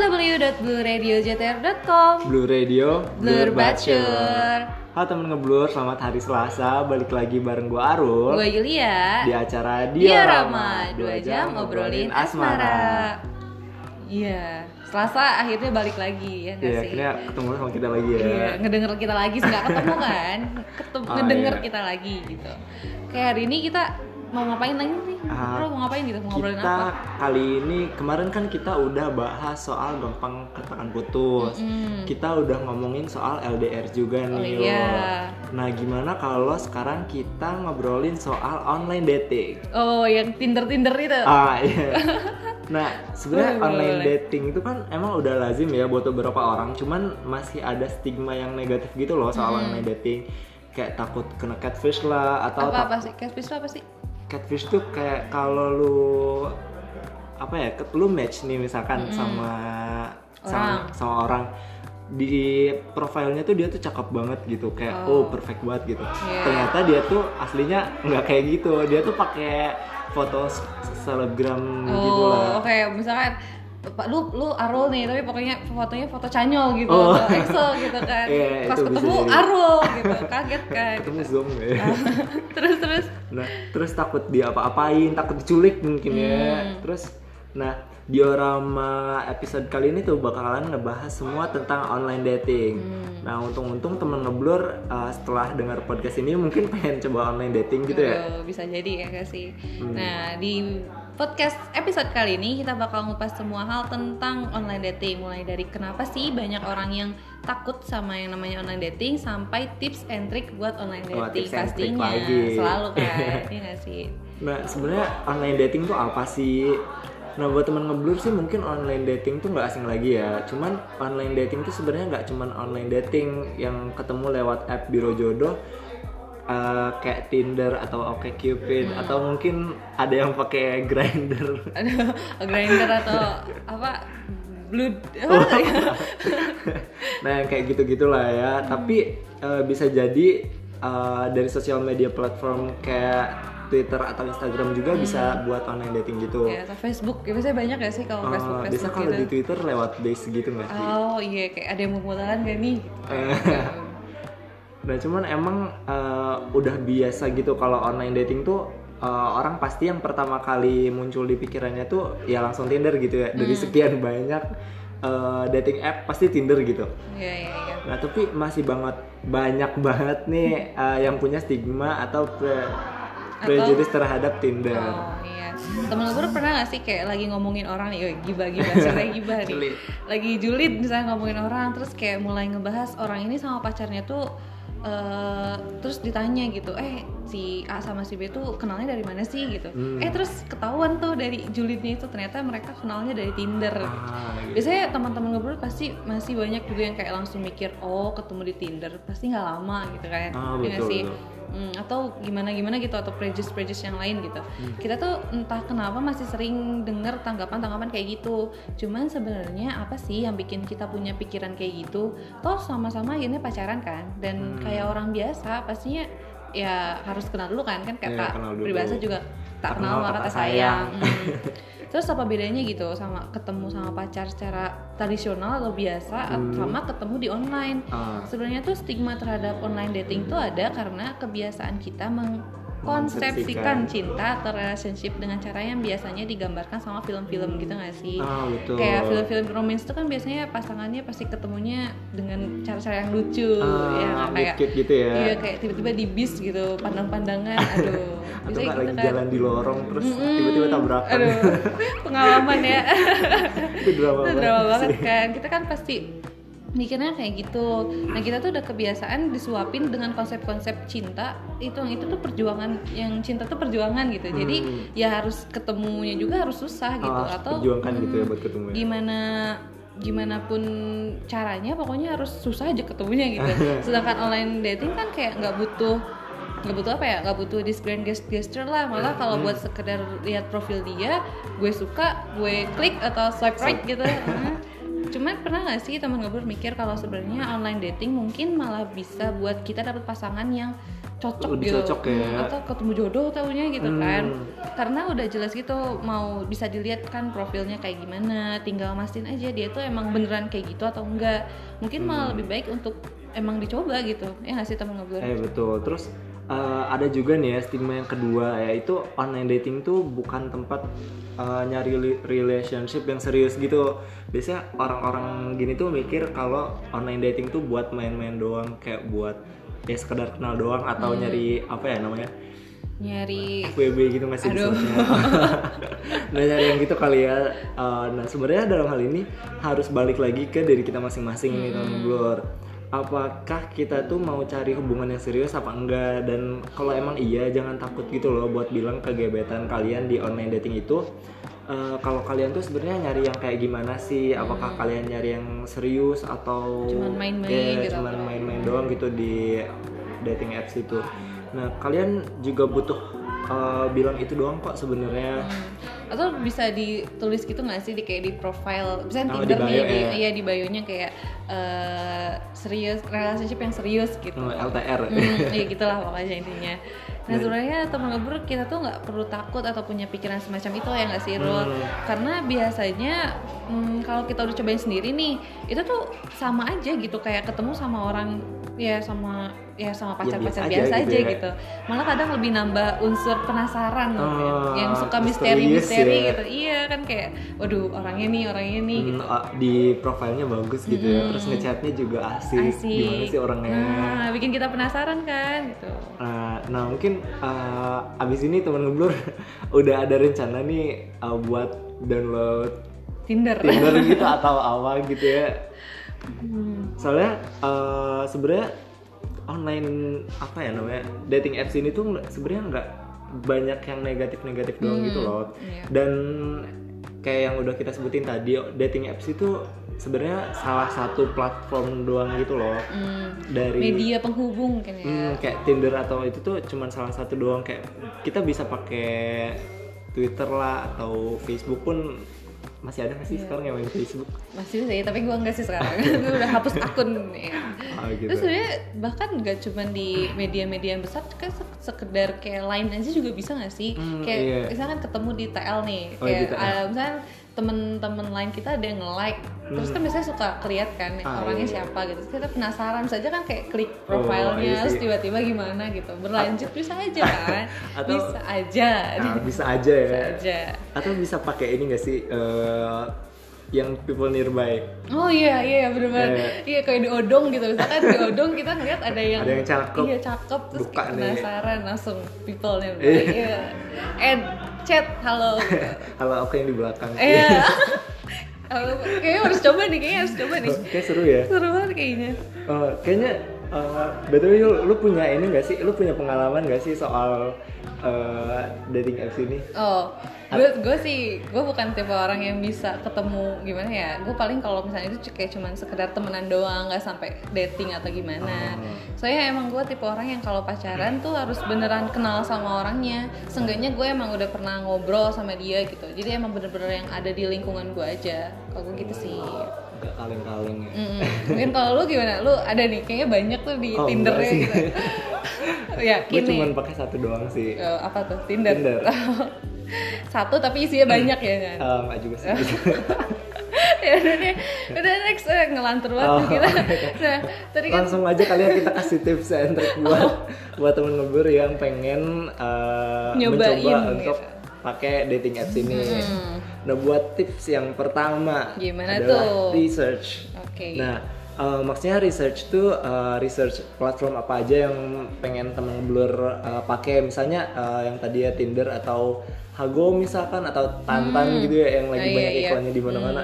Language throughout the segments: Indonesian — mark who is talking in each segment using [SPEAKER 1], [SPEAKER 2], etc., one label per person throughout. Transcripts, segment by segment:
[SPEAKER 1] www.bluradioJTR.com
[SPEAKER 2] Blue Radio
[SPEAKER 1] Blur Bacur
[SPEAKER 2] Halo temen ngeblur, selamat hari Selasa. Balik lagi bareng gue Arul.
[SPEAKER 1] Gue Yulia.
[SPEAKER 2] Di acara
[SPEAKER 1] Diorama. 2 jam ngobrolin asmara. Iya. Selasa akhirnya balik lagi ya nggak
[SPEAKER 2] Iya,
[SPEAKER 1] sih?
[SPEAKER 2] akhirnya ketemu sama kita lagi ya.
[SPEAKER 1] Iya, ngedenger kita lagi sih nggak ketemu kan? Ketemu,
[SPEAKER 2] Oh,
[SPEAKER 1] ngedenger
[SPEAKER 2] iya.
[SPEAKER 1] kita lagi gitu. Kayak hari ini kita mau ngapain lagi nih? Bro, mau ngapain gitu? Mau ngobrolin
[SPEAKER 2] Kita
[SPEAKER 1] apa?
[SPEAKER 2] kali ini, kemarin kan kita udah bahas soal gampang katakan putus
[SPEAKER 1] Mm.
[SPEAKER 2] Kita udah ngomongin soal LDR juga
[SPEAKER 1] Oh
[SPEAKER 2] nih
[SPEAKER 1] iya.
[SPEAKER 2] Nah gimana kalau sekarang kita ngobrolin soal online dating
[SPEAKER 1] Oh, yang Tinder-Tinder itu.
[SPEAKER 2] Ah iya. Nah, sebenarnya online
[SPEAKER 1] boleh.
[SPEAKER 2] dating itu kan emang udah lazim ya buat beberapa orang, cuman masih ada stigma yang negatif gitu loh soal online dating. Kayak takut kena catfish lah atau
[SPEAKER 1] apa apa sih? Catfish itu apa sih?
[SPEAKER 2] Catfish tuh kayak kalau lu apa ya, lu match nih misalkan sama sama
[SPEAKER 1] Orang.
[SPEAKER 2] sama orang. Di profilnya tuh dia tuh cakep banget gitu kayak oh, perfect banget gitu.
[SPEAKER 1] Iya.
[SPEAKER 2] ternyata dia tuh aslinya nggak kayak gitu. Dia tuh pakai foto selebgram gitu
[SPEAKER 1] Oh,
[SPEAKER 2] lah.
[SPEAKER 1] oke, misalkan Pak lu lu Arul nih, tapi pokoknya fotonya foto canyol gitu,
[SPEAKER 2] Oh.
[SPEAKER 1] atau EXO gitu kan.
[SPEAKER 2] Iya,
[SPEAKER 1] Pas ketemu. Arul gitu, kaget kan.
[SPEAKER 2] ketemu zoom ya
[SPEAKER 1] terus terus
[SPEAKER 2] nah terus takut diapa-apain takut diculik mungkin ya
[SPEAKER 1] Hmm.
[SPEAKER 2] terus nah diorama episode kali ini tuh bakalan ngebahas semua tentang online dating
[SPEAKER 1] Hmm.
[SPEAKER 2] nah untung-untung temen ngeblur uh, setelah dengar podcast ini mungkin pengen coba online dating gitu ya
[SPEAKER 1] Oh, bisa jadi ya gak sih.
[SPEAKER 2] Hmm.
[SPEAKER 1] Nah di podcast episode kali ini kita bakal ngupas semua hal tentang online dating, mulai dari kenapa sih banyak orang yang takut sama yang namanya online dating sampai tips and trick buat online dating
[SPEAKER 2] tips and trick
[SPEAKER 1] pastinya
[SPEAKER 2] lagi.
[SPEAKER 1] selalu kan, iya gak sih?
[SPEAKER 2] nah sebenarnya online dating tuh apa sih Nah buat teman ngeblur sih mungkin online dating tuh nggak asing lagi ya. Cuman online dating tuh sebenarnya nggak cuman online dating yang ketemu lewat app biro jodoh eh, kayak Tinder atau OkCupid
[SPEAKER 1] Hmm.
[SPEAKER 2] atau mungkin ada yang pakai Grinder.
[SPEAKER 1] Aduh, grinder atau apa? Blood
[SPEAKER 2] Oh. nah yang kayak gitu gitulah ya. Tapi eh, bisa jadi eh, dari sosial media platform kayak Twitter atau Instagram juga bisa buat online dating gitu.
[SPEAKER 1] ya, atau Facebook, ya biasanya banyak gak sih kalau
[SPEAKER 2] Eh,
[SPEAKER 1] Facebook
[SPEAKER 2] biasa kalau
[SPEAKER 1] gitu?
[SPEAKER 2] di Twitter lewat base gitu nggak sih?
[SPEAKER 1] Oh iya, kayak ada yang mau modalan gak nih?
[SPEAKER 2] Nah cuman emang eh, udah biasa gitu kalau online dating tuh eh, orang pasti yang pertama kali muncul di pikirannya tuh ya langsung Tinder gitu ya. Dari
[SPEAKER 1] Hmm.
[SPEAKER 2] sekian banyak eh, dating app pasti Tinder gitu.
[SPEAKER 1] Iya iya iya.
[SPEAKER 2] Nah tapi masih banget banyak banget nih eh, yang punya stigma atau pre- prejudice terhadap Tinder.
[SPEAKER 1] Oh iya. Temen gue pernah gak sih kayak lagi ngomongin orang nih, gibah gibah, ceritanya gibah nih. Lagi julid misalnya ngomongin orang, terus kayak mulai ngebahas orang ini sama pacarnya tuh eh terus ditanya gitu, eh si A sama si B tuh kenalnya dari mana sih gitu.
[SPEAKER 2] Hmm.
[SPEAKER 1] Eh terus ketahuan tuh dari julidnya itu ternyata mereka kenalnya dari Tinder.
[SPEAKER 2] Ah, gitu.
[SPEAKER 1] Biasanya teman-teman ngobrol pasti masih banyak juga yang kayak langsung mikir, oh ketemu di Tinder pasti nggak lama gitu kan,
[SPEAKER 2] Ah,
[SPEAKER 1] Iya
[SPEAKER 2] betul,
[SPEAKER 1] sih?
[SPEAKER 2] betul.
[SPEAKER 1] Hmm, atau gimana gimana gitu atau prejudice prejudice yang lain gitu. Kita tuh entah kenapa masih sering dengar tanggapan-tanggapan kayak gitu. Cuman sebenarnya apa sih yang bikin kita punya pikiran kayak gitu? Toh sama-sama akhirnya pacaran kan, dan kayak orang biasa pastinya ya harus kenal dulu kan kan kata
[SPEAKER 2] kenal dulu.
[SPEAKER 1] peribahasa juga tak kenal maka tak sayang. Hmm. Terus apa bedanya gitu sama ketemu sama pacar secara tradisional atau biasa
[SPEAKER 2] Hmm.
[SPEAKER 1] sama ketemu di online?
[SPEAKER 2] Ah.
[SPEAKER 1] Sebenarnya tuh stigma terhadap online dating tuh ada karena kebiasaan kita mengkonsepsikan cinta atau relationship dengan cara yang biasanya digambarkan sama film-film gitu gak sih?
[SPEAKER 2] Ah, betul.
[SPEAKER 1] Kayak film-film romance tuh kan biasanya pasangannya pasti ketemunya dengan cara-cara yang lucu
[SPEAKER 2] Ah,
[SPEAKER 1] ya kayak
[SPEAKER 2] gitu ya.
[SPEAKER 1] Iya kayak tiba-tiba di bis gitu, pandang-pandangan, aduh.
[SPEAKER 2] Atau nggak
[SPEAKER 1] gitu
[SPEAKER 2] lagi
[SPEAKER 1] kan.
[SPEAKER 2] jalan di lorong terus
[SPEAKER 1] Mm-mm.
[SPEAKER 2] tiba-tiba tabrakan.
[SPEAKER 1] Aduh, pengalaman ya.
[SPEAKER 2] itu drama
[SPEAKER 1] itu drama
[SPEAKER 2] banget
[SPEAKER 1] banget kan. Kita kan pasti mikirnya kayak gitu. Nah kita tuh udah kebiasaan disuapin dengan konsep-konsep cinta. Itu itu tuh perjuangan, yang cinta tuh perjuangan gitu. Jadi
[SPEAKER 2] Hmm.
[SPEAKER 1] ya harus ketemunya juga harus susah gitu.
[SPEAKER 2] Harus
[SPEAKER 1] Atau
[SPEAKER 2] perjuangkan gitu ya buat ketemu.
[SPEAKER 1] Gimana gimana pun caranya pokoknya harus susah aja ketemunya gitu sedangkan online dating kan kayak nggak butuh nggak butuh apa ya nggak butuh this grand gest- gesture lah malah kalau
[SPEAKER 2] Hmm.
[SPEAKER 1] buat sekedar lihat profil dia gue suka gue klik atau swipe right gitu Hmm. Cuman pernah nggak sih teman ngobrol mikir kalau sebenarnya online dating mungkin malah bisa buat kita dapat pasangan yang cocok
[SPEAKER 2] Lebih
[SPEAKER 1] gitu
[SPEAKER 2] cocok ya.
[SPEAKER 1] Hmm, atau ketemu jodoh taunya gitu
[SPEAKER 2] Hmm.
[SPEAKER 1] kan karena udah jelas gitu mau bisa dilihat kan profilnya kayak gimana tinggal mastiin aja dia tuh emang beneran kayak gitu atau enggak mungkin malah lebih baik untuk emang dicoba gitu ya nggak sih temen ngobrol
[SPEAKER 2] Eh betul. Terus eh, ada juga nih ya stigma yang kedua yaitu online dating tuh bukan tempat eh, nyari relationship yang serius gitu. Biasanya orang-orang gini tuh mikir kalau online dating tuh buat main-main doang kayak buat ya sekedar kenal doang atau nyari apa ya namanya
[SPEAKER 1] nyari
[SPEAKER 2] FWB gitu masih
[SPEAKER 1] Aduh.
[SPEAKER 2] nah nyari yang gitu kali ya. Uh, nah sebenarnya dalam hal ini harus balik lagi ke diri kita masing-masing nih teman Blur. Apakah kita tuh mau cari hubungan yang serius apa enggak? Dan kalau emang iya jangan takut gitu loh buat bilang ke gebetan kalian di online dating itu. uh, kalau kalian tuh sebenarnya nyari yang kayak gimana sih? Apakah kalian nyari yang serius atau
[SPEAKER 1] Cuman main-main
[SPEAKER 2] Ya,
[SPEAKER 1] gitu
[SPEAKER 2] cuman main-main doang gitu di dating apps itu. Nah, kalian juga butuh uh, bilang itu doang kok sebenarnya.
[SPEAKER 1] Hmm. Atau bisa ditulis gitu nggak sih di kayak di profile bisa
[SPEAKER 2] Oh,
[SPEAKER 1] Tinder
[SPEAKER 2] di
[SPEAKER 1] nih
[SPEAKER 2] bio
[SPEAKER 1] di,
[SPEAKER 2] ya.
[SPEAKER 1] iya di bio-nya kayak eh, serius relationship yang serius gitu
[SPEAKER 2] Hmm, LTR.
[SPEAKER 1] Hmm, ya gitulah pokoknya intinya. Nah sebenarnya teman ngobrol kita tuh nggak perlu takut atau punya pikiran semacam itu ya nggak sih Rul?
[SPEAKER 2] Hmm.
[SPEAKER 1] Karena biasanya hmm, kalau kita udah cobain sendiri nih, itu tuh sama aja gitu kayak ketemu sama orang ya sama ya sama pacar-pacar
[SPEAKER 2] biasa
[SPEAKER 1] biasa,
[SPEAKER 2] aja
[SPEAKER 1] aja,
[SPEAKER 2] gitu ya.
[SPEAKER 1] gitu. Malah kadang lebih nambah unsur penasaran.
[SPEAKER 2] Oh,
[SPEAKER 1] yang suka misteri-misteri
[SPEAKER 2] ya.
[SPEAKER 1] gitu. Iya kan kayak, waduh orangnya nih orangnya nih
[SPEAKER 2] Hmm,
[SPEAKER 1] gitu.
[SPEAKER 2] ah, di profilnya bagus gitu ya. Terus ngechatnya juga asik.
[SPEAKER 1] Asik.
[SPEAKER 2] Gimana sih orangnya?
[SPEAKER 1] Nah, bikin kita penasaran kan gitu.
[SPEAKER 2] Nah, nah mungkin uh, abis ini teman ngeblur udah ada rencana nih uh, buat download
[SPEAKER 1] Tinder.
[SPEAKER 2] Tinder gitu atau apa gitu ya.
[SPEAKER 1] Hmm.
[SPEAKER 2] Soalnya uh, sebenarnya online apa ya namanya dating apps ini tuh sebenarnya nggak banyak yang negatif-negatif doang gitu loh.
[SPEAKER 1] iya.
[SPEAKER 2] Dan kayak yang udah kita sebutin tadi dating apps itu sebenarnya salah satu platform doang gitu loh.
[SPEAKER 1] Hmm,
[SPEAKER 2] Dari
[SPEAKER 1] media penghubung kan ya.
[SPEAKER 2] Hmm, kayak Tinder atau itu tuh cuman salah satu doang kayak kita bisa pakai Twitter lah atau Facebook pun masih ada nggak
[SPEAKER 1] Iya.
[SPEAKER 2] sih sekarang yang main Facebook?
[SPEAKER 1] Masih ya, tapi gua enggak sih sekarang. gua udah hapus akun ya.
[SPEAKER 2] Ah, gitu.
[SPEAKER 1] Terus sebenarnya bahkan nggak cuma di media-media yang besar, kan se- sekedar kayak lain aja juga bisa nggak sih?
[SPEAKER 2] Hmm,
[SPEAKER 1] kayak
[SPEAKER 2] iya.
[SPEAKER 1] misalkan ketemu di TL nih,
[SPEAKER 2] Oh, di
[SPEAKER 1] kayak
[SPEAKER 2] TL.
[SPEAKER 1] ada misalkan temen-temen lain kita ada yang nge-like, terus kan biasanya suka keliat kan
[SPEAKER 2] Ah,
[SPEAKER 1] orangnya
[SPEAKER 2] iya.
[SPEAKER 1] siapa gitu. Terus kita penasaran saja kan kayak klik
[SPEAKER 2] Oh,
[SPEAKER 1] profilnya,
[SPEAKER 2] iya
[SPEAKER 1] terus tiba-tiba gimana gitu. Berlanjut bisa aja kan?
[SPEAKER 2] Atau-
[SPEAKER 1] bisa aja.
[SPEAKER 2] Nah, bisa aja ya.
[SPEAKER 1] bisa aja.
[SPEAKER 2] Atau bisa pakai ini nggak sih eh, yang people nearby?
[SPEAKER 1] Oh iya iya bener-bener
[SPEAKER 2] Iya.
[SPEAKER 1] iya kayak di odong gitu misalkan di odong kita ngeliat ada yang
[SPEAKER 2] Ada yang cakep.
[SPEAKER 1] iya cakep terus
[SPEAKER 2] Buka
[SPEAKER 1] kayak
[SPEAKER 2] nih.
[SPEAKER 1] penasaran langsung people nya
[SPEAKER 2] Iya.
[SPEAKER 1] iya and chat halo
[SPEAKER 2] Kalau aku yang di belakang.
[SPEAKER 1] iya Halo, kayaknya harus coba nih kayaknya harus coba nih
[SPEAKER 2] Kayak seru ya.
[SPEAKER 1] seru banget kayaknya
[SPEAKER 2] Oh, kayaknya uh, betul lu, lu punya ini gak sih? Lu punya pengalaman gak sih soal uh, dating apps ini?
[SPEAKER 1] Oh, gue gue sih gue bukan tipe orang yang bisa ketemu gimana ya. Gue paling kalau misalnya itu kayak cuman sekedar temenan doang, nggak sampai dating atau gimana.
[SPEAKER 2] Oh.
[SPEAKER 1] Soalnya emang gue tipe orang yang kalau pacaran tuh harus beneran kenal sama orangnya. Seenggaknya gue emang udah pernah ngobrol sama dia gitu. Jadi emang bener-bener yang ada di lingkungan gue aja. Kalau gue gitu sih.
[SPEAKER 2] Gak kaleng-kaleng ya.
[SPEAKER 1] Mm-mm. Mungkin kalau lu gimana? Lu ada nih kayaknya banyak tuh di
[SPEAKER 2] Oh,
[SPEAKER 1] Tinder ya gitu. ya,
[SPEAKER 2] Gue cuma pakai satu doang sih.
[SPEAKER 1] Eh, apa tuh? Tinder.
[SPEAKER 2] Tinder.
[SPEAKER 1] Satu tapi isinya banyak ya kan?
[SPEAKER 2] Uh, nggak juga sih.
[SPEAKER 1] ya udah deh udah next eh, ngelantur banget
[SPEAKER 2] Oh,
[SPEAKER 1] kita nah tadi kan
[SPEAKER 2] Langsung aja kalian kita kasih tips and trick buat buat temen ngebur yang pengen uh,
[SPEAKER 1] Nyobain
[SPEAKER 2] mencoba
[SPEAKER 1] gitu.
[SPEAKER 2] untuk pakai dating apps ini.
[SPEAKER 1] Hmm.
[SPEAKER 2] Nah buat tips yang pertama
[SPEAKER 1] Gimana
[SPEAKER 2] adalah
[SPEAKER 1] tuh?
[SPEAKER 2] research.
[SPEAKER 1] oke
[SPEAKER 2] Nah, uh, maksudnya research tuh uh, research platform apa aja yang pengen temen blur uh, pakai, misalnya uh, yang tadi ya Tinder atau Hago misalkan atau Tantan gitu ya yang lagi
[SPEAKER 1] Oh, iya,
[SPEAKER 2] banyak
[SPEAKER 1] iya.
[SPEAKER 2] iklannya di mana-mana.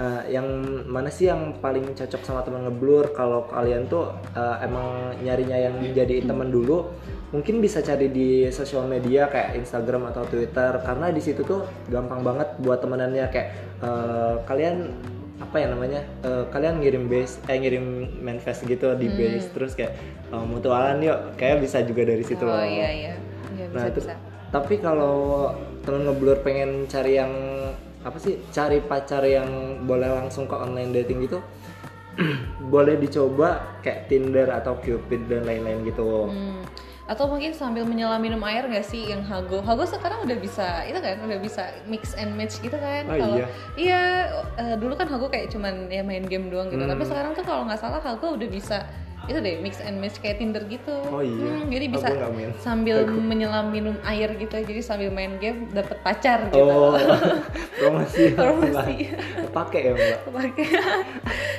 [SPEAKER 2] Uh, yang mana sih yang paling cocok sama teman ngeblur kalau kalian tuh uh, emang nyarinya yang dijadiin teman dulu mungkin bisa cari di sosial media kayak Instagram atau Twitter karena di situ tuh gampang banget buat temenannya. Kayak uh, kalian apa ya namanya uh, kalian ngirim base eh ngirim manifest gitu di base terus kayak uh, mutualan yuk. Kayak bisa juga dari situ
[SPEAKER 1] oh
[SPEAKER 2] loh.
[SPEAKER 1] iya iya. Iya, bisa
[SPEAKER 2] nah itu
[SPEAKER 1] bisa.
[SPEAKER 2] tapi kalau temen ngeblur pengen cari yang apa sih cari pacar yang boleh langsung ke online dating gitu boleh dicoba kayak Tinder atau Cupid dan lain-lain gitu.
[SPEAKER 1] Hmm. Atau mungkin sambil menyelam minum air nggak sih yang hago hago sekarang udah bisa itu kan udah bisa mix and match gitu kan
[SPEAKER 2] Oh,
[SPEAKER 1] kalau
[SPEAKER 2] iya?
[SPEAKER 1] iya eh, dulu kan hago kayak cuman ya main game doang gitu
[SPEAKER 2] Hmm.
[SPEAKER 1] tapi sekarang tuh kalau nggak salah hago udah bisa itu deh mix and match kayak Tinder gitu
[SPEAKER 2] Oh iya.
[SPEAKER 1] Hmm, jadi bisa sambil menyelam minum air gitu jadi sambil main game dapet pacar gitu
[SPEAKER 2] Oh, promosi.
[SPEAKER 1] Promosi.
[SPEAKER 2] Pakai ya mbak.
[SPEAKER 1] pakai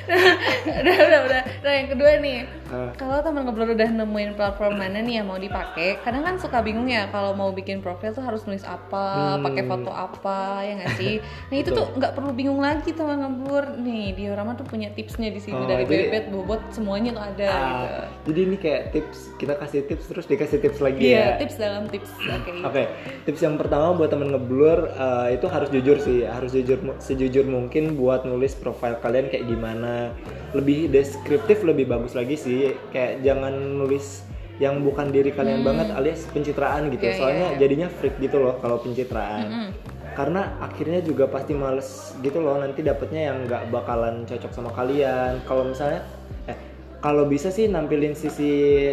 [SPEAKER 1] udah udah udah nah yang kedua nih
[SPEAKER 2] Ah.
[SPEAKER 1] kalau teman ngobrol udah nemuin platform mana nih yang mau dipakai kadang kan suka bingung ya kalau mau bikin profil tuh harus nulis apa
[SPEAKER 2] Hmm.
[SPEAKER 1] pakai foto apa ya nggak sih nah itu tuh nggak perlu bingung lagi teman ngobrol nih diorama tuh punya tipsnya di sini
[SPEAKER 2] Oh,
[SPEAKER 1] dari
[SPEAKER 2] jadi-
[SPEAKER 1] bebet bobot semuanya tuh ada gitu
[SPEAKER 2] Ah, jadi ini kayak tips kita kasih tips terus dikasih tips lagi
[SPEAKER 1] iya
[SPEAKER 2] ya.
[SPEAKER 1] tips dalam tips oke
[SPEAKER 2] Oke, tips yang pertama buat temen ngeblur eh, itu harus jujur sih, harus jujur sejujur mungkin buat nulis profil kalian kayak gimana. Lebih deskriptif lebih bagus lagi sih, kayak jangan nulis yang bukan diri kalian banget alias pencitraan gitu.
[SPEAKER 1] Hmm. Iya,
[SPEAKER 2] Soalnya
[SPEAKER 1] iya.
[SPEAKER 2] jadinya freak gitu loh kalau pencitraan.
[SPEAKER 1] Mm-mm.
[SPEAKER 2] Karena akhirnya juga pasti males gitu loh nanti dapetnya yang nggak bakalan cocok sama kalian. Kalau misalnya eh kalau bisa sih nampilin sisi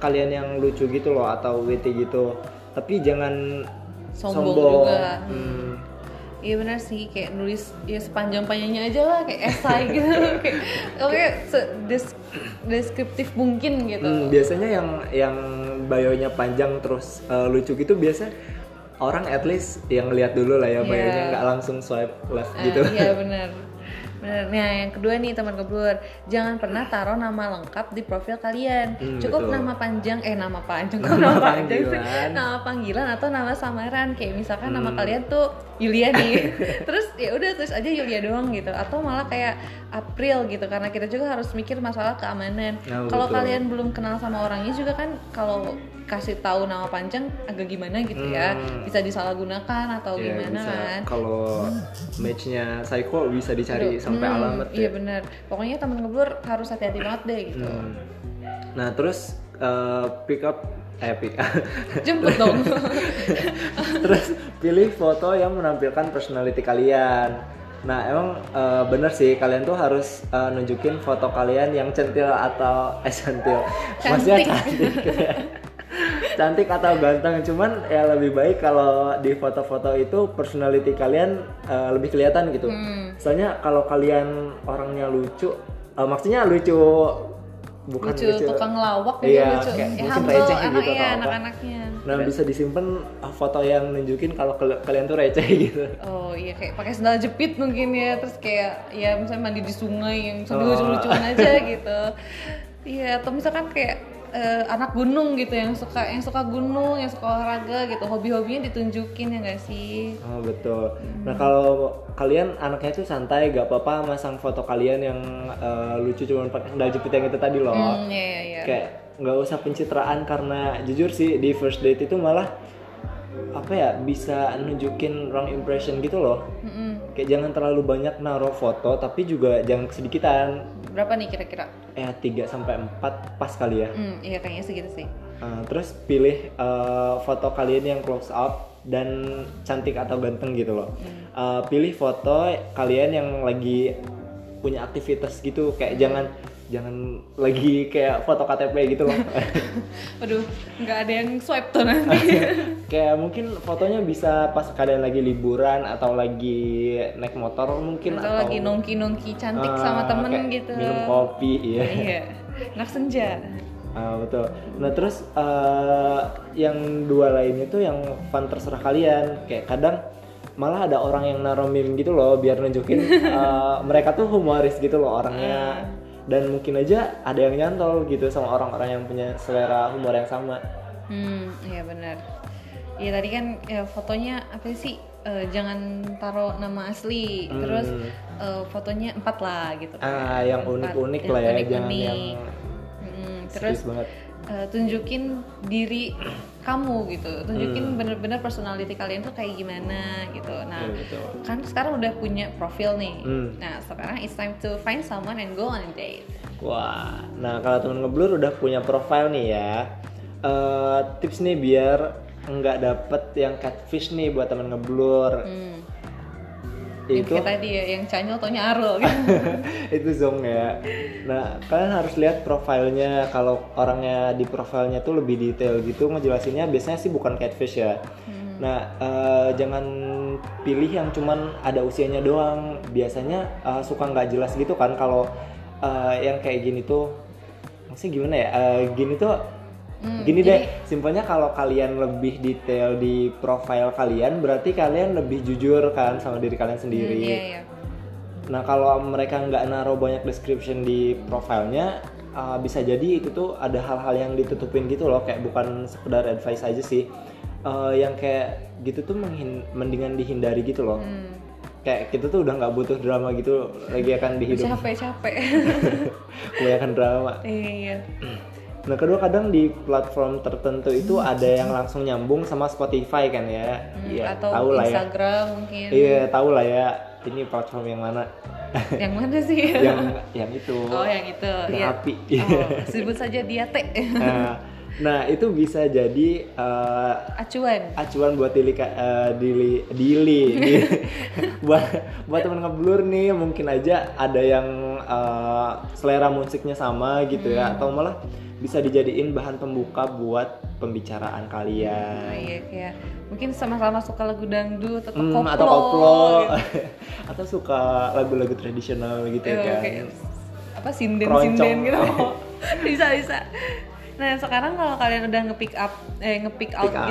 [SPEAKER 2] kalian yang lucu gitu loh atau witty gitu. Tapi jangan
[SPEAKER 1] Sombong
[SPEAKER 2] sombong.
[SPEAKER 1] juga.
[SPEAKER 2] Hmm.
[SPEAKER 1] Iya benar sih kayak nulis ya sepanjang panjangnya aja lah kayak esai gitu kayak oke des- deskriptif mungkin gitu.
[SPEAKER 2] Hmm, biasanya yang yang bio-nya panjang terus eh, lucu gitu biasa orang at least yang lihat dulu lah ya
[SPEAKER 1] Iya.
[SPEAKER 2] bio-nya nggak langsung swipe left
[SPEAKER 1] Ah,
[SPEAKER 2] gitu.
[SPEAKER 1] Iya benar. Benar. Nah, yang kedua nih teman keblur, jangan pernah taruh nama lengkap di profil kalian.
[SPEAKER 2] Hmm,
[SPEAKER 1] Cukup
[SPEAKER 2] betul.
[SPEAKER 1] nama panjang, eh nama panjang,
[SPEAKER 2] Nama
[SPEAKER 1] nama panjang sih? Nama panggilan atau nama samaran. Kayak misalkan nama
[SPEAKER 2] Hmm.
[SPEAKER 1] kalian tuh Yulia nih. Terus ya udah terus aja Yulia doang gitu. Atau malah kayak April gitu karena kita juga harus mikir masalah keamanan.
[SPEAKER 2] Nah,
[SPEAKER 1] kalau kalian belum kenal sama orangnya juga kan kalau kasih tahu nama panjang agak gimana gitu ya.
[SPEAKER 2] Hmm.
[SPEAKER 1] Bisa disalahgunakan atau
[SPEAKER 2] Ya,
[SPEAKER 1] gimana
[SPEAKER 2] bisa.
[SPEAKER 1] kan.
[SPEAKER 2] Kalau matchnya psycho bisa dicari
[SPEAKER 1] Aduh,
[SPEAKER 2] sampai
[SPEAKER 1] hmm,
[SPEAKER 2] alamat
[SPEAKER 1] Iya
[SPEAKER 2] ya.
[SPEAKER 1] benar. Pokoknya temen ngeblur harus hati-hati banget deh gitu.
[SPEAKER 2] Hmm. Nah terus eh, pick up eh pick up.
[SPEAKER 1] Jemput dong.
[SPEAKER 2] terus pilih foto yang menampilkan personality kalian. Nah emang eh, bener sih kalian tuh harus eh, nunjukin foto kalian yang centil atau eh centil, maksudnya
[SPEAKER 1] Cantik.
[SPEAKER 2] cantik, cantik atau ganteng. Cuman ya lebih baik kalau di foto-foto itu personality kalian eh, lebih kelihatan gitu.
[SPEAKER 1] Hmm.
[SPEAKER 2] Soalnya kalau kalian orangnya lucu, eh, maksudnya lucu bukan
[SPEAKER 1] lucu, tukang lawak gitu
[SPEAKER 2] Iya,
[SPEAKER 1] lucu.
[SPEAKER 2] kayak
[SPEAKER 1] Eh,
[SPEAKER 2] mungkin
[SPEAKER 1] humble
[SPEAKER 2] receh
[SPEAKER 1] anak
[SPEAKER 2] gitu
[SPEAKER 1] ya
[SPEAKER 2] apa.
[SPEAKER 1] anak-anaknya.
[SPEAKER 2] Nah bisa disimpan uh, foto yang nunjukin kalau kal- kalian tuh receh gitu.
[SPEAKER 1] Oh iya kayak pakai sendal jepit mungkin ya terus kayak ya misalnya mandi di sungai yang sambil
[SPEAKER 2] Oh.
[SPEAKER 1] lucu-lucuan aja gitu. Iya atau misalkan kayak eh, anak gunung gitu yang suka yang suka gunung yang suka olahraga gitu hobi-hobinya ditunjukin ya nggak sih?
[SPEAKER 2] Oh betul. Nah kalau kalian anaknya tuh santai, gak apa-apa masang foto kalian yang uh, lucu cuma pakai sandal jepit yang itu tadi loh.
[SPEAKER 1] Hmm, iya iya iya.
[SPEAKER 2] Kayak nggak usah pencitraan karena jujur sih di first date itu malah apa ya bisa nunjukin wrong impression gitu loh.
[SPEAKER 1] Mm-mm.
[SPEAKER 2] Kayak jangan terlalu banyak naruh foto tapi juga jangan kesedikitan.
[SPEAKER 1] Berapa nih kira-kira?
[SPEAKER 2] Eh 3 sampai 4 pas kali ya.
[SPEAKER 1] Hmm, iya kayaknya segitu sih.
[SPEAKER 2] Uh, terus pilih uh, foto kalian yang close up dan cantik atau ganteng gitu loh. Uh, pilih foto kalian yang lagi punya aktivitas gitu kayak jangan jangan lagi kayak foto KTP gitu loh.
[SPEAKER 1] Waduh, nggak ada yang swipe tuh nanti.
[SPEAKER 2] kayak mungkin fotonya bisa pas kalian lagi liburan atau lagi naik motor mungkin
[SPEAKER 1] atau lagi nongki-nongki cantik
[SPEAKER 2] uh,
[SPEAKER 1] sama temen gitu.
[SPEAKER 2] Minum kopi, iya.
[SPEAKER 1] Iya. Anak senja.
[SPEAKER 2] Ah, betul. Nah terus eh, yang dua lainnya tuh yang fun terserah kalian. Kayak kadang malah ada orang yang naruh meme gitu loh biar nunjukin eh, mereka tuh humoris gitu loh orangnya. Dan mungkin aja ada yang nyantol gitu sama orang-orang yang punya selera humor yang sama.
[SPEAKER 1] Hmm, iya benar. Iya tadi kan ya, fotonya apa sih? Eh, jangan taruh nama asli.
[SPEAKER 2] Hmm.
[SPEAKER 1] Terus eh, fotonya empat lah gitu. kan.
[SPEAKER 2] Ah, yang
[SPEAKER 1] Empat,
[SPEAKER 2] unik-unik
[SPEAKER 1] yang
[SPEAKER 2] lah ya,
[SPEAKER 1] unik-unik.
[SPEAKER 2] jangan yang
[SPEAKER 1] Mm,
[SPEAKER 2] serius
[SPEAKER 1] terus
[SPEAKER 2] banget.
[SPEAKER 1] eh, tunjukin diri kamu gitu. Tunjukin
[SPEAKER 2] Hmm.
[SPEAKER 1] bener-bener personality kalian tuh kayak gimana gitu. Nah,
[SPEAKER 2] Iya, betul.
[SPEAKER 1] kan sekarang udah punya profil nih.
[SPEAKER 2] Hmm.
[SPEAKER 1] Nah, sekarang it's time to find someone and go on a date.
[SPEAKER 2] Wah, nah kalau temen ngeblur udah punya profile nih ya. Eh, tips nih biar nggak dapet yang catfish nih buat temen ngeblur.
[SPEAKER 1] Hmm.
[SPEAKER 2] Itu
[SPEAKER 1] kayak tadi ya yang canyol taunya Arul gitu.
[SPEAKER 2] itu zong ya. Nah, kalian harus lihat profilnya. Kalau orangnya di profilnya tuh lebih detail gitu ngejelasinnya biasanya sih bukan catfish ya. Nah, eh, jangan pilih yang cuman ada usianya doang. Biasanya eh, suka nggak jelas gitu kan kalau eh, yang kayak gini tuh maksudnya gimana ya? Eh, gini tuh
[SPEAKER 1] Hmm,
[SPEAKER 2] gini
[SPEAKER 1] jadi-
[SPEAKER 2] deh, simpelnya kalau kalian lebih detail di profil kalian berarti kalian lebih jujur kan sama diri kalian sendiri.
[SPEAKER 1] Hmm, iya iya.
[SPEAKER 2] Nah kalau mereka nggak naruh banyak description di profilnya, uh, bisa jadi itu tuh ada hal-hal yang ditutupin gitu loh, kayak bukan sekedar advice aja sih. Uh, yang kayak gitu tuh menghin- mendingan dihindari gitu loh.
[SPEAKER 1] Hmm.
[SPEAKER 2] Kayak kita tuh udah nggak butuh drama gitu lagi akan di hidup
[SPEAKER 1] Capek capek.
[SPEAKER 2] kebanyakan drama.
[SPEAKER 1] iya.
[SPEAKER 2] Nah kedua kadang di platform tertentu itu ada yang langsung nyambung sama Spotify kan ya.
[SPEAKER 1] Hmm,
[SPEAKER 2] Iya
[SPEAKER 1] atau
[SPEAKER 2] tahu lah ya.
[SPEAKER 1] Instagram mungkin.
[SPEAKER 2] Iya tahu lah ya. Ini platform yang mana?
[SPEAKER 1] Yang mana sih?
[SPEAKER 2] yang yang itu.
[SPEAKER 1] Oh yang itu.
[SPEAKER 2] Yang
[SPEAKER 1] Iya.
[SPEAKER 2] api.
[SPEAKER 1] Oh, sebut saja dia teh.
[SPEAKER 2] Nah, nah, itu bisa jadi eh,
[SPEAKER 1] Acuan.
[SPEAKER 2] acuan buat dili eh, dili dili. Di- buat buat teman ngeblur nih mungkin aja ada yang eh, selera musiknya sama gitu ya atau malah bisa dijadiin bahan pembuka buat pembicaraan
[SPEAKER 1] Oh,
[SPEAKER 2] kalian
[SPEAKER 1] iya. Kayak mungkin sama-sama suka lagu dangdut atau
[SPEAKER 2] Hmm,
[SPEAKER 1] koplo.
[SPEAKER 2] atau koplo.
[SPEAKER 1] gitu.
[SPEAKER 2] atau suka lagu-lagu tradisional gitu ya
[SPEAKER 1] Iya,
[SPEAKER 2] kan.
[SPEAKER 1] Kayak apa sinden sinden gitu. Bisa bisa nah sekarang kalau kalian udah nge-pick up eh nge-pick out
[SPEAKER 2] Pick up.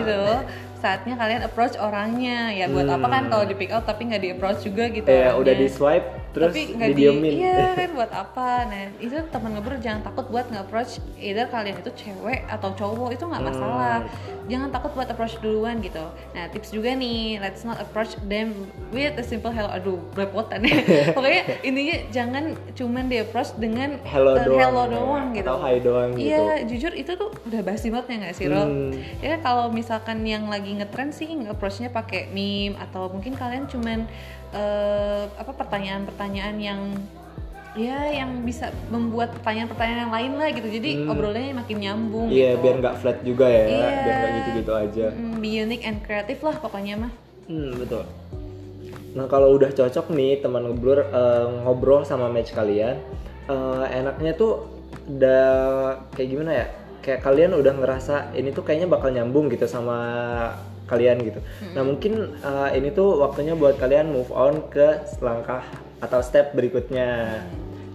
[SPEAKER 1] Saatnya kalian approach orangnya. Ya buat apa kan
[SPEAKER 2] Hmm.
[SPEAKER 1] kalau di pick out tapi nggak di approach juga gitu
[SPEAKER 2] ya udah di swipe terus
[SPEAKER 1] tapi nggak di iya kan buat apa? Nah itu teman ngeber jangan takut buat nge-approach either kalian itu cewek atau cowok itu nggak masalah. Jangan takut buat approach duluan gitu. Nah tips juga nih let's not approach them with a simple hello. Aduh belepotan ya pokoknya intinya jangan cuman di approach dengan
[SPEAKER 2] hello
[SPEAKER 1] eh,
[SPEAKER 2] doang,
[SPEAKER 1] hello
[SPEAKER 2] ya.
[SPEAKER 1] doang gitu.
[SPEAKER 2] atau hi doang gitu.
[SPEAKER 1] Iya, jujur itu tuh udah basi banget ya nggak sih, Rol?
[SPEAKER 2] Hmm.
[SPEAKER 1] Ya kan kalau misalkan yang lagi ngetrend sih nge-approach-nya pakai meme atau mungkin kalian cuman eh, apa pertanyaan-pertanyaan yang ya yang bisa membuat pertanyaan-pertanyaan yang lain lah gitu. Jadi obrolannya makin nyambung
[SPEAKER 2] Hmm. Iya,
[SPEAKER 1] gitu.
[SPEAKER 2] biar nggak flat juga ya,
[SPEAKER 1] Iya.
[SPEAKER 2] biar nggak gitu-gitu aja.
[SPEAKER 1] Mm, be unique and creative lah pokoknya mah.
[SPEAKER 2] Hmm, betul. Nah, kalau udah cocok nih teman ngeblur eh, ngobrol sama match kalian, eh, enaknya tuh udah kayak gimana ya? Kayak kalian udah ngerasa ini tuh kayaknya bakal nyambung gitu sama kalian gitu. Nah, mungkin eh, ini tuh waktunya buat kalian move on ke langkah atau step berikutnya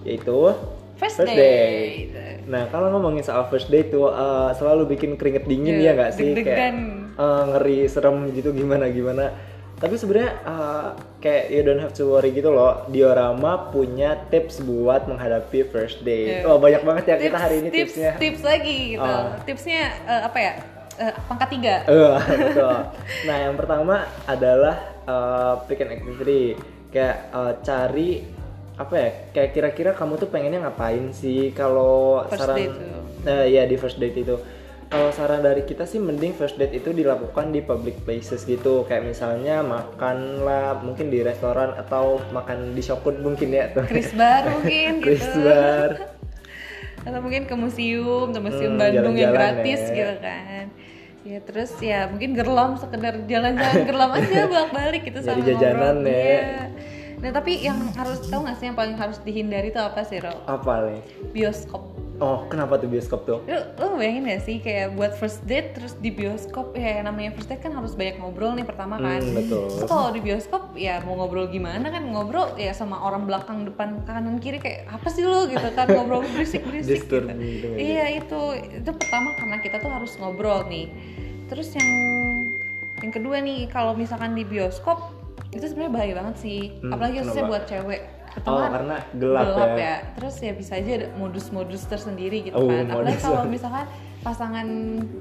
[SPEAKER 2] yaitu
[SPEAKER 1] First,
[SPEAKER 2] First
[SPEAKER 1] date.
[SPEAKER 2] Nah, kalau ngomongin soal first date tuh eh, selalu bikin keringet dingin
[SPEAKER 1] Iya,
[SPEAKER 2] ya nggak sih? Kayak
[SPEAKER 1] deg-degan.
[SPEAKER 2] eh, ngeri, serem gitu gimana gimana. Tapi sebenarnya eh, kayak you don't have to worry gitu loh. Diorama punya tips buat menghadapi first date.
[SPEAKER 1] Iya.
[SPEAKER 2] Oh, banyak banget ya kita
[SPEAKER 1] Tips-
[SPEAKER 2] hari ini
[SPEAKER 1] tips,
[SPEAKER 2] tipsnya.
[SPEAKER 1] Tips lagi gitu.
[SPEAKER 2] Oh.
[SPEAKER 1] Tipsnya eh, apa ya? Eh, pangkat tiga.
[SPEAKER 2] Eh, betul. Nah, yang pertama adalah eh, pick an activity. Kayak eh, cari apa ya? Kayak kira-kira kamu tuh pengennya ngapain sih kalau
[SPEAKER 1] First
[SPEAKER 2] saran. Eh, ya di first date itu. Kalau saran dari kita sih mending first date itu dilakukan di public places gitu. Kayak misalnya makan lah mungkin di restoran atau makan di Shokun mungkin ya tuh.
[SPEAKER 1] Chris Bar mungkin gitu.
[SPEAKER 2] Chris Bar.
[SPEAKER 1] atau mungkin ke museum, ke museum
[SPEAKER 2] Hmm,
[SPEAKER 1] Bandung yang gratis
[SPEAKER 2] ya.
[SPEAKER 1] gitu kan. Ya terus ya mungkin gerlom sekedar jalan-jalan gerlom aja bolak-balik gitu
[SPEAKER 2] Jadi
[SPEAKER 1] sama
[SPEAKER 2] jajanan
[SPEAKER 1] ngobrol.
[SPEAKER 2] ya.
[SPEAKER 1] Iya. Nah tapi yang harus tahu nggak sih yang paling harus dihindari itu apa sih Ro?
[SPEAKER 2] Apa nih?
[SPEAKER 1] Bioskop.
[SPEAKER 2] Oh, kenapa tuh bioskop tuh?
[SPEAKER 1] Lu, lu bayangin gak sih kayak buat first date terus di bioskop ya namanya first date kan harus banyak ngobrol nih pertama kan.
[SPEAKER 2] Hmm, betul.
[SPEAKER 1] Terus kalau di bioskop ya mau ngobrol gimana kan ngobrol ya sama orang belakang depan kanan kiri kayak apa sih lu gitu kan ngobrol berisik berisik gitu.
[SPEAKER 2] Gitu sih?
[SPEAKER 1] Iya itu itu pertama karena kita tuh harus ngobrol nih. Terus yang yang kedua nih kalau misalkan di bioskop itu sebenarnya bahaya banget sih.
[SPEAKER 2] Hmm,
[SPEAKER 1] Apalagi khususnya buat cewek.
[SPEAKER 2] Oh,
[SPEAKER 1] kan
[SPEAKER 2] karena gelap ya.
[SPEAKER 1] ya. Terus ya bisa aja ada modus-modus tersendiri gitu
[SPEAKER 2] Oh,
[SPEAKER 1] kan. Apalagi kalau misalkan pasangan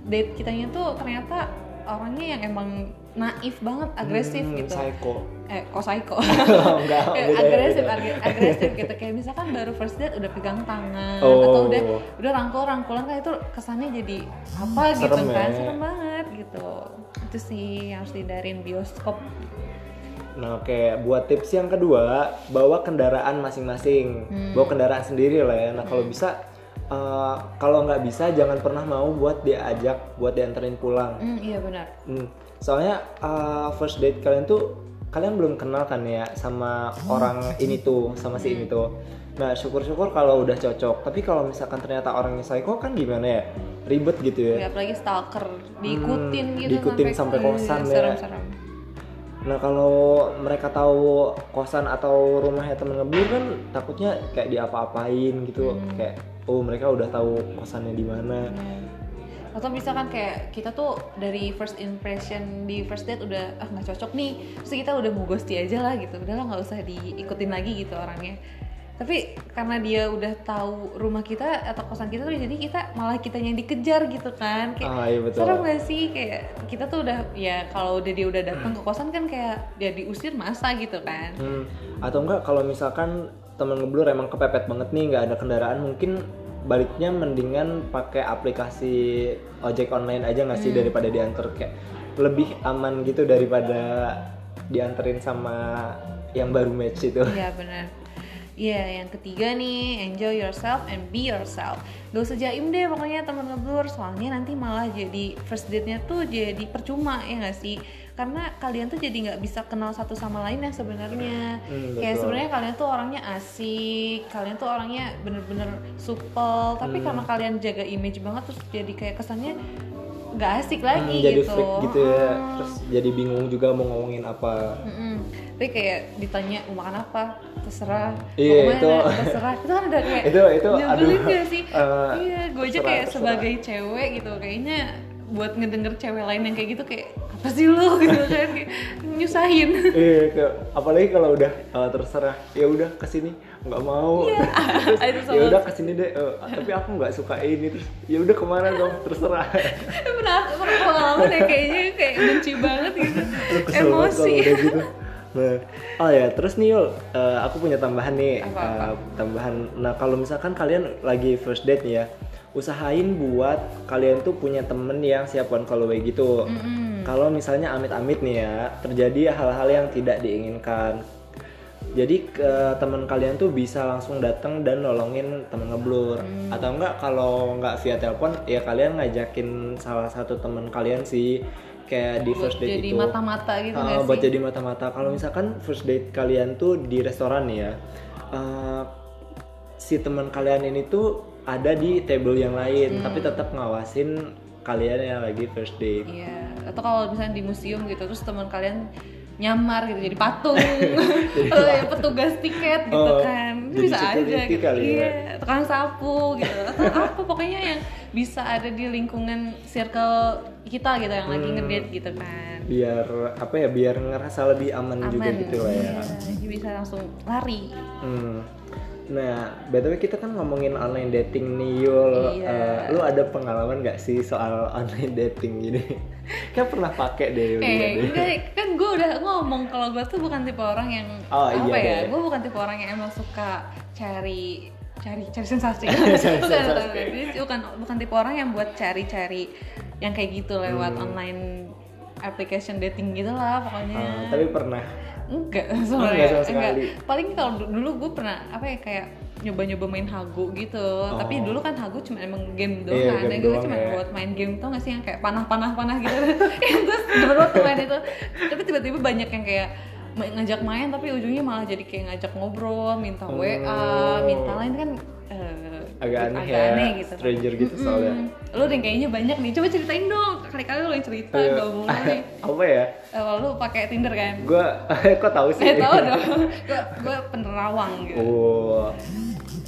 [SPEAKER 1] date kitanya tuh ternyata orangnya yang emang naif banget, agresif
[SPEAKER 2] Hmm,
[SPEAKER 1] gitu.
[SPEAKER 2] Psycho.
[SPEAKER 1] Eh, kok psycho?
[SPEAKER 2] Oh, enggak, ya,
[SPEAKER 1] agresif,
[SPEAKER 2] beda.
[SPEAKER 1] ag- agresif gitu. Kayak misalkan baru first date udah pegang tangan
[SPEAKER 2] Oh.
[SPEAKER 1] atau udah udah rangkul-rangkulan kan itu kesannya jadi apa gitu
[SPEAKER 2] Serem
[SPEAKER 1] kan?
[SPEAKER 2] ya.
[SPEAKER 1] Serem banget gitu. Itu sih yang harus dihindarin bioskop.
[SPEAKER 2] Nah, oke, buat tips yang kedua, bawa kendaraan masing-masing.
[SPEAKER 1] Hmm.
[SPEAKER 2] Bawa kendaraan sendiri lah ya. Nah, kalau bisa eh, kalau nggak bisa jangan pernah mau buat diajak buat dianterin pulang.
[SPEAKER 1] Hmm, iya benar.
[SPEAKER 2] Hmm, Soalnya eh, first date kalian tuh kalian belum kenal kan ya sama orang ini tuh sama si ini tuh nah syukur-syukur kalau udah cocok tapi kalau misalkan ternyata orangnya psycho kan gimana ya ribet gitu ya
[SPEAKER 1] Ya, apalagi stalker diikutin
[SPEAKER 2] Hmm,
[SPEAKER 1] gitu
[SPEAKER 2] diikutin sampai kosan ya.
[SPEAKER 1] serem-serem.
[SPEAKER 2] Nah kalau mereka tahu kosan atau rumahnya temen ngeblur kan takutnya kayak diapa-apain gitu.
[SPEAKER 1] Hmm.
[SPEAKER 2] kayak oh mereka udah tahu kosannya di mana.
[SPEAKER 1] atau misalkan kayak kita tuh dari first impression di first date udah ah nggak cocok nih. Terus kita udah mau ghosty aja lah gitu. Udahlah nggak usah diikutin lagi gitu orangnya tapi karena dia udah tahu rumah kita atau kosan kita tuh jadi kita malah kita yang dikejar gitu kan kayak
[SPEAKER 2] Ah iya betul.
[SPEAKER 1] serem gak sih kayak kita tuh udah ya kalau udah dia udah datang ke kosan kan kayak dia diusir masa gitu kan
[SPEAKER 2] Hmm, Atau enggak kalau misalkan temen ngeblur emang kepepet banget nih nggak ada kendaraan mungkin baliknya mendingan pakai aplikasi ojek online aja nggak sih
[SPEAKER 1] Hmm.
[SPEAKER 2] daripada diantar kayak lebih aman gitu daripada dianterin sama yang baru match itu.
[SPEAKER 1] Iya benar. Iya, yang ketiga nih, enjoy yourself and be yourself. Gak usah jaim deh pokoknya temen ngeblur, soalnya nanti malah jadi first date-nya tuh jadi percuma ya gak sih? Karena kalian tuh jadi nggak bisa kenal satu sama lain ya sebenarnya.
[SPEAKER 2] Hmm,
[SPEAKER 1] Kayak sebenarnya kalian tuh orangnya asik, kalian tuh orangnya bener-bener supel, tapi
[SPEAKER 2] Hmm.
[SPEAKER 1] karena kalian jaga image banget terus jadi kayak kesannya nggak asik lagi
[SPEAKER 2] Hmm, jadi
[SPEAKER 1] gitu.
[SPEAKER 2] freak gitu ya,
[SPEAKER 1] Hmm.
[SPEAKER 2] terus jadi bingung juga mau ngomongin apa.
[SPEAKER 1] Mm-mm. Tapi kayak ditanya mau makan apa, terserah.
[SPEAKER 2] Iya,
[SPEAKER 1] ke mana,
[SPEAKER 2] itu-
[SPEAKER 1] terserah. Itu kan udah kayak
[SPEAKER 2] Itu- itu, aduh,
[SPEAKER 1] gak sih?
[SPEAKER 2] eh,
[SPEAKER 1] iya, gue aja kayak
[SPEAKER 2] terserah.
[SPEAKER 1] sebagai cewek gitu, kayaknya buat ngedenger cewek lain yang kayak gitu kayak apa sih lu gitu kan kayak nyusahin.
[SPEAKER 2] Iya, ke- apalagi kalau udah eh, terserah, ya udah ke sini nggak mau.
[SPEAKER 1] Iya,
[SPEAKER 2] ya udah ke sini deh, eh, tapi aku nggak suka ini terus. Ya udah ke mana dong, terserah.
[SPEAKER 1] pernah pernah pengalaman ya kayaknya kayak benci banget gitu. Emosi.
[SPEAKER 2] udah gitu. Nah, oh ya, terus nih Yul, eh, aku punya tambahan nih,
[SPEAKER 1] Apa-apa?
[SPEAKER 2] eh, tambahan. Nah, kalau misalkan kalian lagi first date nih ya, usahain buat kalian tuh punya temen yang siap one call away gitu.
[SPEAKER 1] Mm-mm.
[SPEAKER 2] Kalau misalnya amit-amit nih ya, terjadi hal-hal yang tidak diinginkan. Jadi ke teman kalian tuh bisa langsung datang dan nolongin temen ngeblur.
[SPEAKER 1] Hmm.
[SPEAKER 2] Atau enggak kalau enggak via telepon ya kalian ngajakin salah satu teman kalian sih kayak di first date
[SPEAKER 1] jadi
[SPEAKER 2] itu.
[SPEAKER 1] mata-mata gitu
[SPEAKER 2] Ah,
[SPEAKER 1] nggak
[SPEAKER 2] buat
[SPEAKER 1] sih?
[SPEAKER 2] jadi mata-mata. Kalau misalkan first date kalian tuh di restoran ya, eh, si teman kalian ini tuh ada di table yang lain,
[SPEAKER 1] Hmm.
[SPEAKER 2] tapi tetap ngawasin kalian yang lagi first date.
[SPEAKER 1] Iya, atau kalau misalnya di museum gitu terus teman kalian nyamar gitu jadi patung atau ya petugas tiket gitu
[SPEAKER 2] Oh,
[SPEAKER 1] kan bisa aja gitu
[SPEAKER 2] kali ya.
[SPEAKER 1] iya tukang sapu gitu atau apa pokoknya yang bisa ada di lingkungan circle kita gitu yang lagi
[SPEAKER 2] Hmm.
[SPEAKER 1] ngedate gitu kan
[SPEAKER 2] Biar apa ya? Biar ngerasa lebih aman, juga
[SPEAKER 1] aman
[SPEAKER 2] gitu lah ya.
[SPEAKER 1] Iya, jadi bisa langsung lari
[SPEAKER 2] Hmm. Nah, btw kita kan ngomongin online dating nih Yul.
[SPEAKER 1] Iya.
[SPEAKER 2] Eh, lu ada pengalaman gak sih soal online dating gini? Kayak pernah pakai deh Yul,
[SPEAKER 1] Eh, enggak, kan gue udah ngomong kalau gue tuh bukan tipe orang yang
[SPEAKER 2] Oh,
[SPEAKER 1] apa
[SPEAKER 2] iya
[SPEAKER 1] ya,
[SPEAKER 2] deh.
[SPEAKER 1] gue bukan tipe orang yang emang suka cari cari cari sensasi. Bukan, bukan, bukan bukan tipe orang yang buat cari-cari yang kayak gitu lewat
[SPEAKER 2] Hmm.
[SPEAKER 1] online application dating gitu lah pokoknya.
[SPEAKER 2] Ah, tapi pernah.
[SPEAKER 1] Enggak
[SPEAKER 2] enggak
[SPEAKER 1] sebenarnya enggak.
[SPEAKER 2] sekali.
[SPEAKER 1] Paling kalau du- dulu gue pernah apa ya kayak nyoba-nyoba main hago gitu. Tapi
[SPEAKER 2] Oh.
[SPEAKER 1] dulu kan hago cuma emang game doang
[SPEAKER 2] Iya,
[SPEAKER 1] kan.
[SPEAKER 2] game
[SPEAKER 1] Dan gue cuma
[SPEAKER 2] ya.
[SPEAKER 1] buat main game tau gak sih yang kayak panah-panah-panah gitu. yang terus download tuh main itu. Tapi tiba-tiba banyak yang kayak ngajak main tapi ujungnya malah jadi kayak ngajak ngobrol, minta
[SPEAKER 2] Oh.
[SPEAKER 1] WA, minta lain kan eh,
[SPEAKER 2] Agak aneh ya,
[SPEAKER 1] gitu.
[SPEAKER 2] stranger gitu
[SPEAKER 1] Mm-mm.
[SPEAKER 2] soalnya.
[SPEAKER 1] Lu yang kayaknya banyak nih. Coba ceritain dong. Kali-kali lu yang cerita
[SPEAKER 2] Ayo.
[SPEAKER 1] gak mulu nih.
[SPEAKER 2] apa ya?
[SPEAKER 1] Eh, lu pakai Tinder kan?
[SPEAKER 2] Gua kok tahu sih?
[SPEAKER 1] Saya tahu dong. Gue gue penerawang gitu.
[SPEAKER 2] Oh.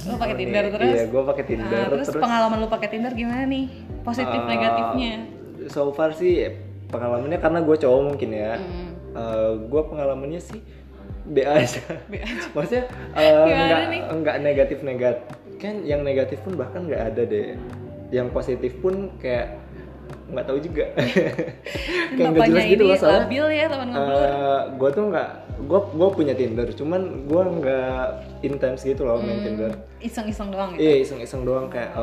[SPEAKER 1] Lu pakai
[SPEAKER 2] Oh,
[SPEAKER 1] Tinder terus?
[SPEAKER 2] Iya, gua pakai Tinder
[SPEAKER 1] Nah, terus, pengalaman lu pakai Tinder gimana nih? Positif
[SPEAKER 2] Uh,
[SPEAKER 1] negatifnya?
[SPEAKER 2] So far sih pengalamannya karena gue cowok mungkin ya.
[SPEAKER 1] Hmm.
[SPEAKER 2] gue pengalamannya sih B aja.
[SPEAKER 1] B aja.
[SPEAKER 2] Maksudnya eh,
[SPEAKER 1] Gimana
[SPEAKER 2] nggak
[SPEAKER 1] nih?
[SPEAKER 2] nggak negatif negatif. Kan yang negatif pun bahkan nggak ada deh. Yang positif pun kayak nggak tahu juga. kayak nggak jelas gitu loh soalnya.
[SPEAKER 1] labil ya teman ngeblur.
[SPEAKER 2] gue tuh nggak gue gue punya Tinder cuman gue nggak intens gitu loh main Tinder
[SPEAKER 1] Iseng-iseng doang gitu.
[SPEAKER 2] iya iseng-iseng doang kayak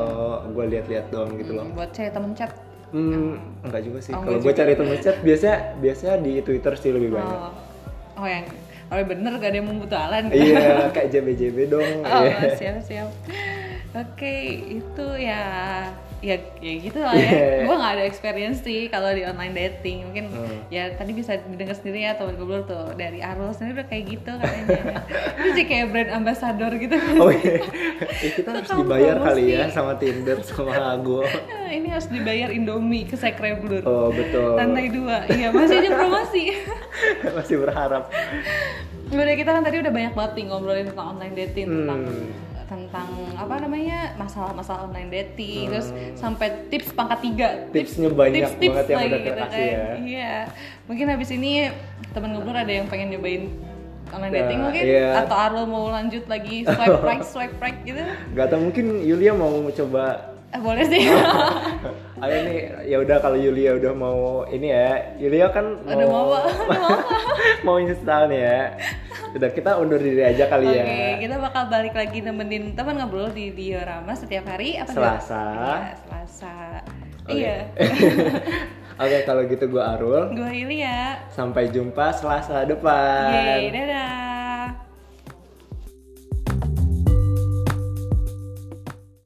[SPEAKER 2] gue lihat-lihat doang gitu loh
[SPEAKER 1] Buat cari temen chat.
[SPEAKER 2] Hmm, enggak juga sih.
[SPEAKER 1] Oh,
[SPEAKER 2] Kalau gue cari temen chat biasanya biasanya di Twitter sih lebih banyak.
[SPEAKER 1] Oh, oh yang kalau bener gak ada yang membutuhalan.
[SPEAKER 2] Iya, kayak JB-JB dong.
[SPEAKER 1] Oh,
[SPEAKER 2] Iya.
[SPEAKER 1] siap siap. Oke, itu ya ya ya gitu lah ya.
[SPEAKER 2] Yeah.
[SPEAKER 1] gue nggak ada experience sih kalau di online dating. Mungkin
[SPEAKER 2] Hmm.
[SPEAKER 1] ya tadi bisa didengar sendiri ya teman ngobrol tuh dari Arul sendiri udah kayak gitu katanya. Itu sih kayak brand ambassador gitu.
[SPEAKER 2] Oh iya. Eh, kita harus dibayar kali ya sama Tinder sama Hago.
[SPEAKER 1] Ini harus dibayar Indomie ke Sekre Blur
[SPEAKER 2] oh betul.
[SPEAKER 1] Lantai dua. Iya masih ada promosi.
[SPEAKER 2] Masih berharap.
[SPEAKER 1] Udah kita kan tadi udah banyak banget ngobrolin tentang online dating tentang
[SPEAKER 2] Hmm.
[SPEAKER 1] Tentang apa namanya masalah-masalah online dating terus sampai tips pangkat tiga.
[SPEAKER 2] Hmm. Tipsnya banyak banget yang udah kita kasih ya.
[SPEAKER 1] iya. Mungkin habis ini temen ngobrol ada yang pengen nyobain online
[SPEAKER 2] Nah,
[SPEAKER 1] dating mungkin?
[SPEAKER 2] iya.
[SPEAKER 1] atau Arlo mau lanjut lagi swipe right swipe right gitu?
[SPEAKER 2] Gak tau mungkin Yulia mau coba.
[SPEAKER 1] Eh, boleh sih
[SPEAKER 2] Ayo nih, ya udah kalau Yulia udah mau ini ya, Yulia kan mau
[SPEAKER 1] Udah mau mau
[SPEAKER 2] mau install nih ya. Udah kita undur diri aja kali
[SPEAKER 1] Oke,
[SPEAKER 2] ya.
[SPEAKER 1] kita bakal balik lagi nemenin teman ngobrol di diorama setiap hari apa
[SPEAKER 2] Selasa.
[SPEAKER 1] Iya, Selasa.
[SPEAKER 2] Oke.
[SPEAKER 1] Iya.
[SPEAKER 2] Oke, kalau gitu gua Arul.
[SPEAKER 1] Gue Ilya.
[SPEAKER 2] Sampai jumpa Selasa depan.
[SPEAKER 1] Yeay, dadah.